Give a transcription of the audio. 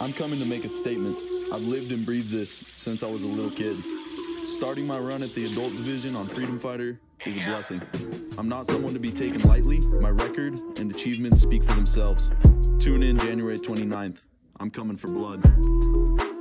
I'm coming to make a statement. I've lived and breathed this since I was a little kid. Starting my run at the adult division on Freedom Fighter is a blessing. I'm not someone to be taken lightly. My record and achievements speak for themselves. Tune in January 29th. I'm coming for blood.